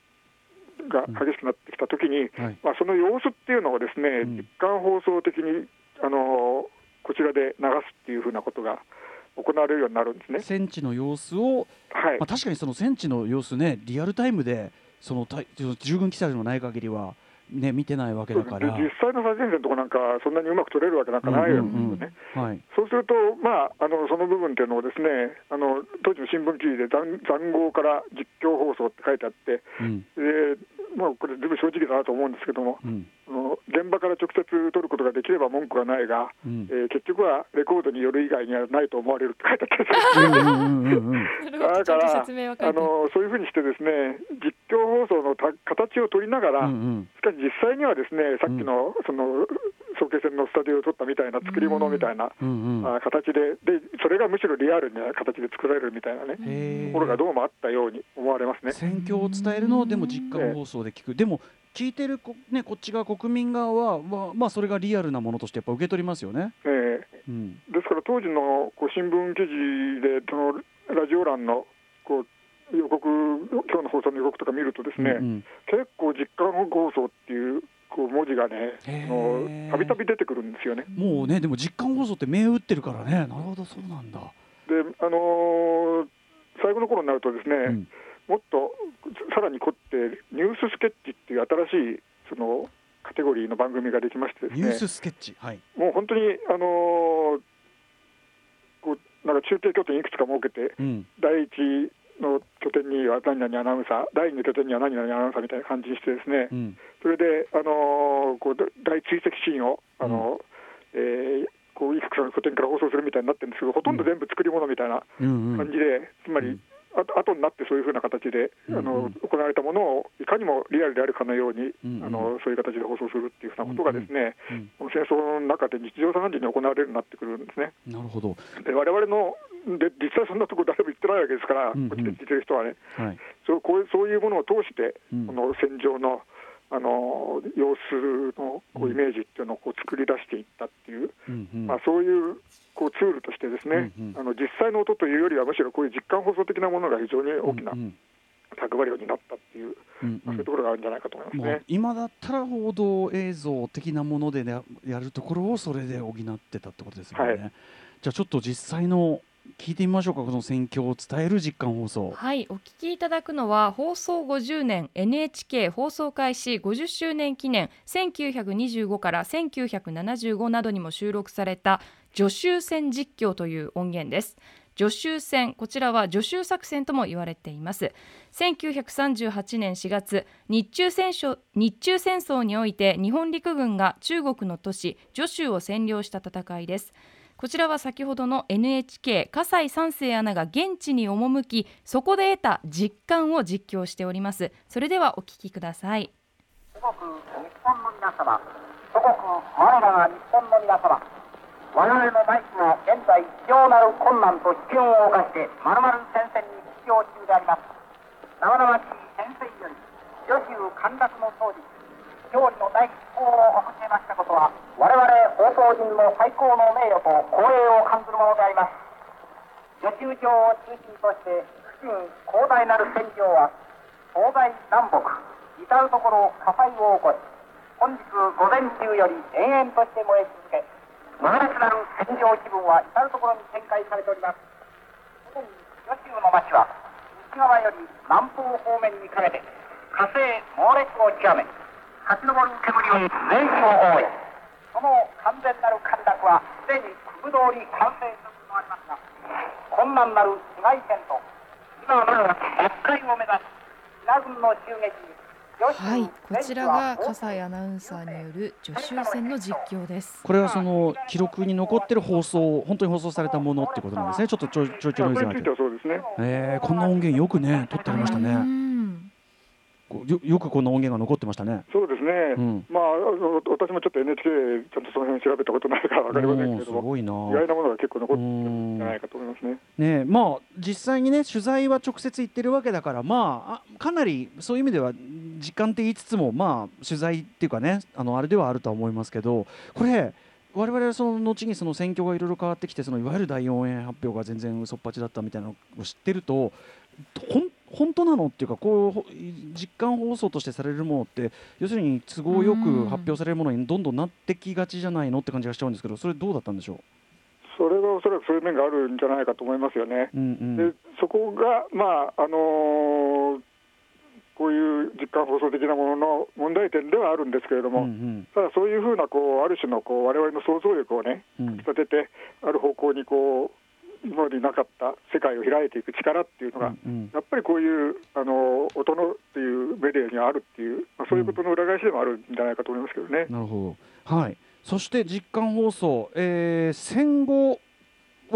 が激しくなってきたときに、はい。まあ、その様子っていうのをですね、うん実感放送的にあのこちらで流すっていうふうなことが行われるようになるんですね。戦地の様子を、はいまあ、確かにその戦地の様子ねリアルタイムでそのた従軍記載のない限りはね見てないわけだから。で実際の最前線のとこなんか、そんなにうまく取れるわけなんかないわけですよね。うんうんはい。そうすると、まあ、あのその部分っていうのをですねあの当時の新聞記事で残残壕から実況放送って書いてあって、うん。でまあ、これ、ずいぶん正直だなと思うんですけども、うん。あの現場から直接取ることができれば文句はないが、うん。えー結局はレコードによる以外にはないと思われるって書いてあったんですよだからあのそういうふうにしてですね実況放送のた形を取りながら、うんうん。しかし実際にはですねさっきのその早慶戦のスタジオを撮ったみたいな作り物みたいな、うんうんあ形ででそれがむしろリアルな形で作られるみたいなね。ところがどうもあったように思われますね。戦況を伝えるのをでも実感放送で聞く、でも聞いてるこ,、ね、こっち側国民側は、まあまあ、それがリアルなものとしてやっぱ受け取りますよね。えーうん。ですから当時のこう新聞記事でそのラジオ欄のこう予告今日の放送の予告とか見るとですね、うんうん結構実感放送っていうこう文字がねたびたび出てくるんですよね。もうねでも実感放送って銘打ってるからねなるほどそうなんだ。であのー最後の頃になるとですね、うんもっとさらに凝ってニューススケッチっていう新しいそのカテゴリーの番組ができましてですねニューススケッチはい。もう本当にあのーこうなんか中継拠点いくつか設けてうん第一の拠点には何々アナウンサー第二の拠点には何々アナウンサーみたいな感じにしてですね、うん。それで、あのーこう大追跡シーンを、あのーえーこういくつかの拠点から放送するみたいになってるんですけど、ほとんど全部作り物みたいなうんうん。感じで、つまり、うん。あと後になってそういうふうな形で、うんうん。あの行われたものをいかにもリアルであるかのように、うんうん。あのそういう形で放送するっていうふうなことがですね、うん。この戦争の中で日常茶飯事に行われるようになってくるんですね。なるほど。で我々ので実際そんなところ誰も行ってないわけですから、うんうんこっちで聞いてる人はね、はいそうこういうそういうものを通して、うんこの戦場のあの様子のこうイメージっていうのをこう作り出していったっていう、うんうんまあ、そういうこうツールとしてですね、うんうんあの実際の音というよりはむしろこういう実感放送的なものが非常に大きなうん役割になったっていう、うんまあ、そういうところがあるんじゃないかと思いますね。まあ、今だったら報道映像的なもので、ね、やるところをそれで補ってたってことですよね。はいじゃあちょっと実際の聞いてみましょうかこの戦況を伝える実感放送。はいお聞きいただくのは放送50年 NHK 放送開始50周年記念1925から1975などにも収録された助手戦実況という音源です。助手戦こちらは助手作戦とも言われています。1938年4月日中戦争日中戦争において日本陸軍が中国の都市徐州を占領した戦いです。こちらは先ほどの NHK 笠井三世アナが現地に赴きそこで得た実感を実況しております。それではお聞きください。祖国日本の皆様祖国我らが日本の皆様我々の内地が現在非常なる困難と危険を冒してまるまる戦線に出場中であります。生々しい戦線より徐州陥落の当時勝利の第一報を送っていましたことは我々放送人の最高の名誉と光栄を感じるものであります。女中城を中心として不信広大なる戦場は東西南北至る所火災を起こし本日午前中より延々として燃え続け猛烈なる戦場気分は至る所に展開されております。特に女州の町は西側より南方方面にかけて火星猛烈を極め立ち上る煙を全地を覆いその完全なる陥落はすでに空通り完成するとありますが困難なる市街戦と今はまだ奪回を目指し北軍の襲撃にはいこちらが笠井アナウンサーによる助手戦の実況です。これはその記録に残ってる放送本当に放送されたものってことなんですね。ちょっとちょいちょいちょいノイズが入ってこれについてはそうですね。えー、こんな音源よくね撮ってありましたうねよよくこんな音源が残ってましたね。そうですね、うん。まあ、私もちょっと NHK、ちゃんとその辺調べたことないから分かりませんけれども、おーすごいな。意外なものが結構残ってるんじゃないかと思いますね。ねまあ実際にね取材は直接行ってるわけだからまああかなりそういう意味では時間って言いつつもまあ取材っていうかねあのあれではあるとは思いますけどこれ我々はその後にその戦況がいろいろ変わってきてそのいわゆる第4演発表が全然嘘っぱちだったみたいなのを知ってるとほん本当なのっていうかこうほ実感放送としてされるものって要するに都合よくうん発表されるものにどんどんなってきがちじゃないのって感じがしちゃうんですけどそれどうだったんでしょそれはおそらくそういう面があるんじゃないかと思いますよね。う、うんうん。でそこが、まああのーこういう実感放送的なものの問題点ではあるんですけれども、うんただそういうふうなこうある種のこう我々の想像力をねうん。うん立ててある方向にこう今までになかった世界を開いていく力っていうのが、うんやっぱりこういうあの音のっていうメディアにはあるっていう、まあ、そういうことの裏返しでもあるんじゃないかと思いますけどね。なるほど。はい。そして実感放送、えー戦後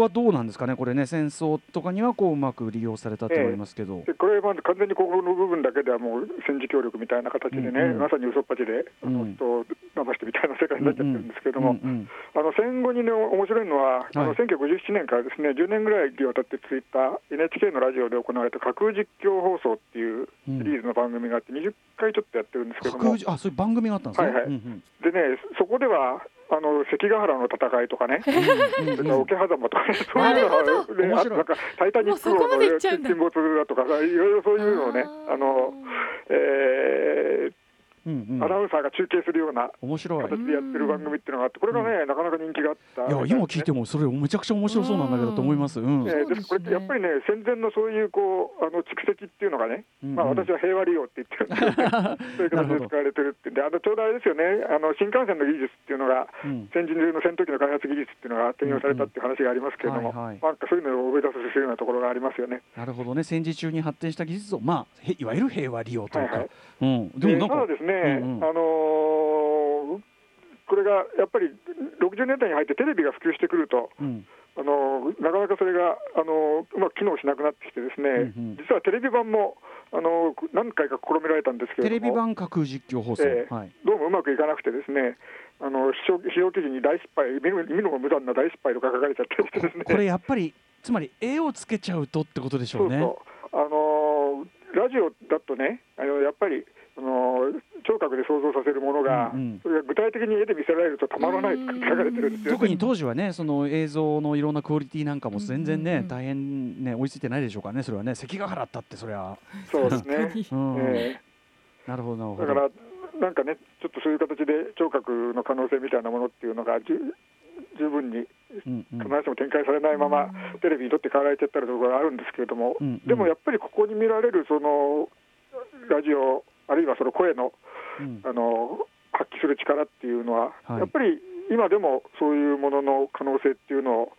はどうなんですかね、これね、戦争とかにはこううまく利用されたと思いますけど。でこれは完全にここの部分だけではもう戦時協力みたいな形でね、うん。うんまさに嘘っぱちで、あのうん人を騙してみたいな世界になっちゃってるんですけれども、うんうんあの戦後にね、面白いのは、あのはい1957年からですね10年ぐらいにわたって続いた NHK のラジオで行われた架空実況放送っていうシリーズの番組があって、20回ちょっとやってるんですけども、架空じあ、そういう番組があったんですね。はいはい。うん。でね、そこではあの関ヶ原の戦いとかね、桶狭間とかね、*laughs* そういうのほが、ね、なんかタイタニック号の沈没だとか、いろいろそういうのをね、あのえーうんうん。アナウンサーが中継するような面白い。形でやってる番組っていうのがあって、これがね、なかなか人気があった、いや、今聞いても、それめちゃくちゃ面白そうなんだけどと思います。うん。えーです。これってやっぱりね、戦前のそういうこうあの蓄積っていうのがね、うんまあ、私は平和利用って言ってる。んですけど、そういう形で使われてるってんで、あのちょうどあれですよね、あの新幹線の技術っていうのが、うん。戦時中の戦闘機の開発技術っていうのが転用されたっていう話がありますけれども、なんかそういうのを思い出させるようなところがありますよね。なるほどね、戦時中に発展した技術を、まあ、へいわゆる平和利用というか。はいはい。うん。でもなんかでただで。すね、うんうん。あのーここれがやっぱり60年代に入ってテレビが普及してくると、うん。あのなかなかそれがあのうまく機能しなくなってきて、ですね、うんうん。実はテレビ版もあの何回か試みられたんですけテレれども、ビ版架空実況放送、ええ。はい、どうもうまくいかなくて、ですねあの視聴視聴記事に大失敗、見る見るのも無残な大失敗とか書かれちゃったりしてですね。*laughs* これやっぱりつまり絵をつけちゃうとってことでしょね。そううそう。あのラジオだとね、あのやっぱり、あの聴覚で想像させるものが、うんうんそれが具体的に絵で見せられるとたまらないって書かれてるんですよ。特に当時はねその映像のいろんなクオリティなんかも全然ね、大変ね追いついてないでしょうからねそれはね。関ヶ原ったってそりゃ、そうですね。*laughs* うん。えなるほどなるほど。えだから、なんかね、ちょっとそういう形で聴覚の可能性みたいなものっていうのがじゅ十分に必ずしも展開されないまま、テレビにとって変わられちゃったところがあるんですけれども、うんうん。でもやっぱりここに見られるそのラジオ、あるいはその声のうん。あの発揮する力っていうのは、はい。やっぱり今でもそういうものの可能性っていうのを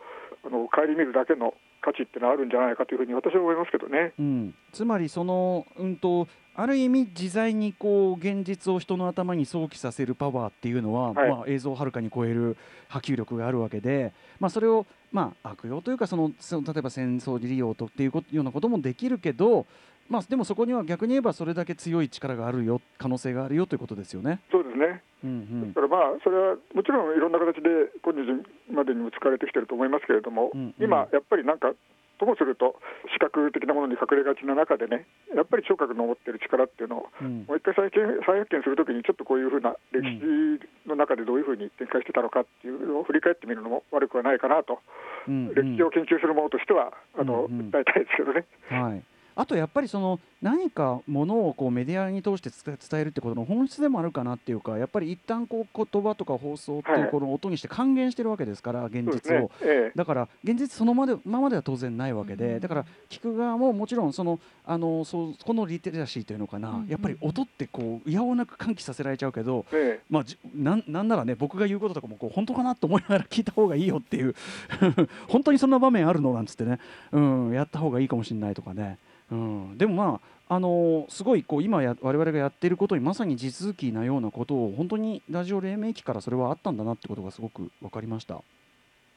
あの顧みるだけの価値っていうのはあるんじゃないかというふうに私は思いますけどね。うん、つまりその、うん、とある意味自在にこう現実を人の頭に想起させるパワーっていうのは、はい。まあ、映像をはるかに超える波及力があるわけで、まあ、それを、まあ、悪用というかそのその例えば戦争利用とっていうようなこともできるけど、まあ、でもそこには逆に言えばそれだけ強い力があるよ可能性があるよということですよね。そうですねうんだからまあそれはもちろんいろんな形で今日までにも使われてきてると思いますけれども、うんうん今やっぱりなんかともすると視覚的なものに隠れがちな中でねやっぱり聴覚の持ってる力っていうのをうんうんもう一回再見再発見するときにちょっとこういうふうな歴史の中でどういうふうに展開してたのかっていうのを振り返ってみるのも悪くはないかなと、うんうん歴史を研究する者としてはあの、うんうん訴えたいですけどね。はい、あとやっぱりその何かものをこうメディアに通して伝えるってことの本質でもあるかなっていうかやっぱり一旦こう言葉とか放送っていうはい。この音にして還元してるわけですから現実を。だから現実そのまでままでは当然ないわけで、うんだから聞く側ももちろんそのあのそうこのリテラシーというのかな、うんやっぱり音ってこういやおなく喚起させられちゃうけど、ええ。まあ、じなんなんならね僕が言うこととかもこう本当かなと思いながら聞いた方がいいよっていう *laughs* 本当にそんな場面あるのなんつってね、うん、やった方がいいかもしれないとかね、うん、でもまああのーすごいこう今や我々がやっていることにまさに地続きなようなことを本当にラジオ黎明期からそれはあったんだなってことがすごく分かりました。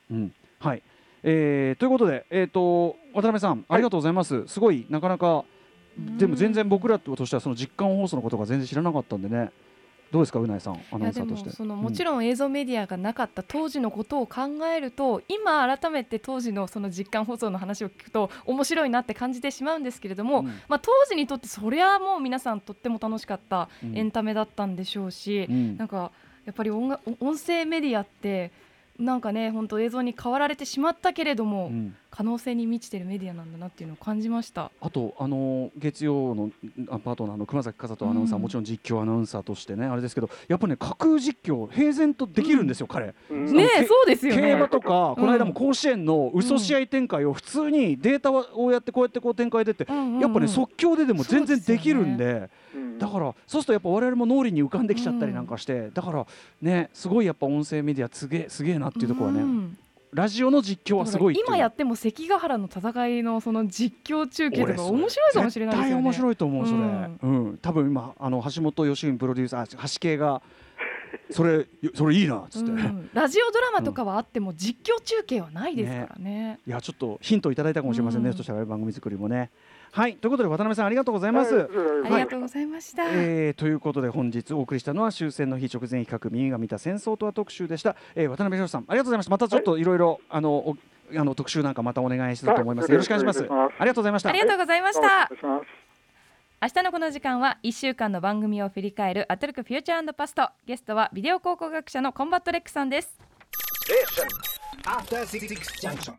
うん。はい。えーということで、えー、と渡辺さんありがとうございます、すごいなかなかでも全然僕らとしてはその実感放送のことが全然知らなかったんでねどうですかうないさんアナウンサーとして。そのもちろん、映像メディアがなかった当時のことを考えると今改めて当時のその実感放送の話を聞くと面白いなって感じてしまうんですけれども、うん。まあ、当時にとってそりゃもう皆さんとっても楽しかったうん。エンタメだったんでしょうし、うん。なんかやっぱり音楽音声メディアってなんかね本当映像に変わられてしまったけれども、うん可能性に満ちてるメディアなんだなっていうのを感じました。あとあの月曜のあパートナーの熊崎和人アナウンサー、うん。もちろん実況アナウンサーとしてねあれですけどやっぱね架空実況平然とできるんですよ、彼。うん。ねそうですよね。競馬とか、この間もうん甲子園の嘘試合展開を普通にデータをやってこうやってこう展開出て、うんうんうん。やっぱね即興ででも全然できるんでうん。だからそうするとやっぱ我々も脳裏に浮かんできちゃったりなんかして、だからねすごいやっぱ音声メディアすげえすげえなっていうところはね、うんラジオの実況はすごい今やっても関ヶ原の戦いのその実況中継とか面白いかもしれないですよね。面白いと思うそれ、ううん。ん多分今あの橋本良文プロデューサー橋系がそれそれいいなっつって、うん。ラジオドラマとかはあっても実況中継はないですからね。いやちょっとヒントいただいたかもしれませんね、うんそしたら番組作りもねはいということで渡辺さんありがとうございます、はいありがとうございました。えーということで本日お送りしたのは終戦の日直前比較耳が見た戦争とは特集でした、えー渡辺裕さんありがとうございました。またちょっとい。ろいろあのおあの特集なんかまたお願いすると思います、はいよろしくお願いします。よろしくお願いします。ありがとうございました。ありがとうございました。明日のこの時間は1週間の番組を振り返るアトロクフューチャーパスト。ゲストはビデオ考古学者のコンバットレックさんです。After Six Junction.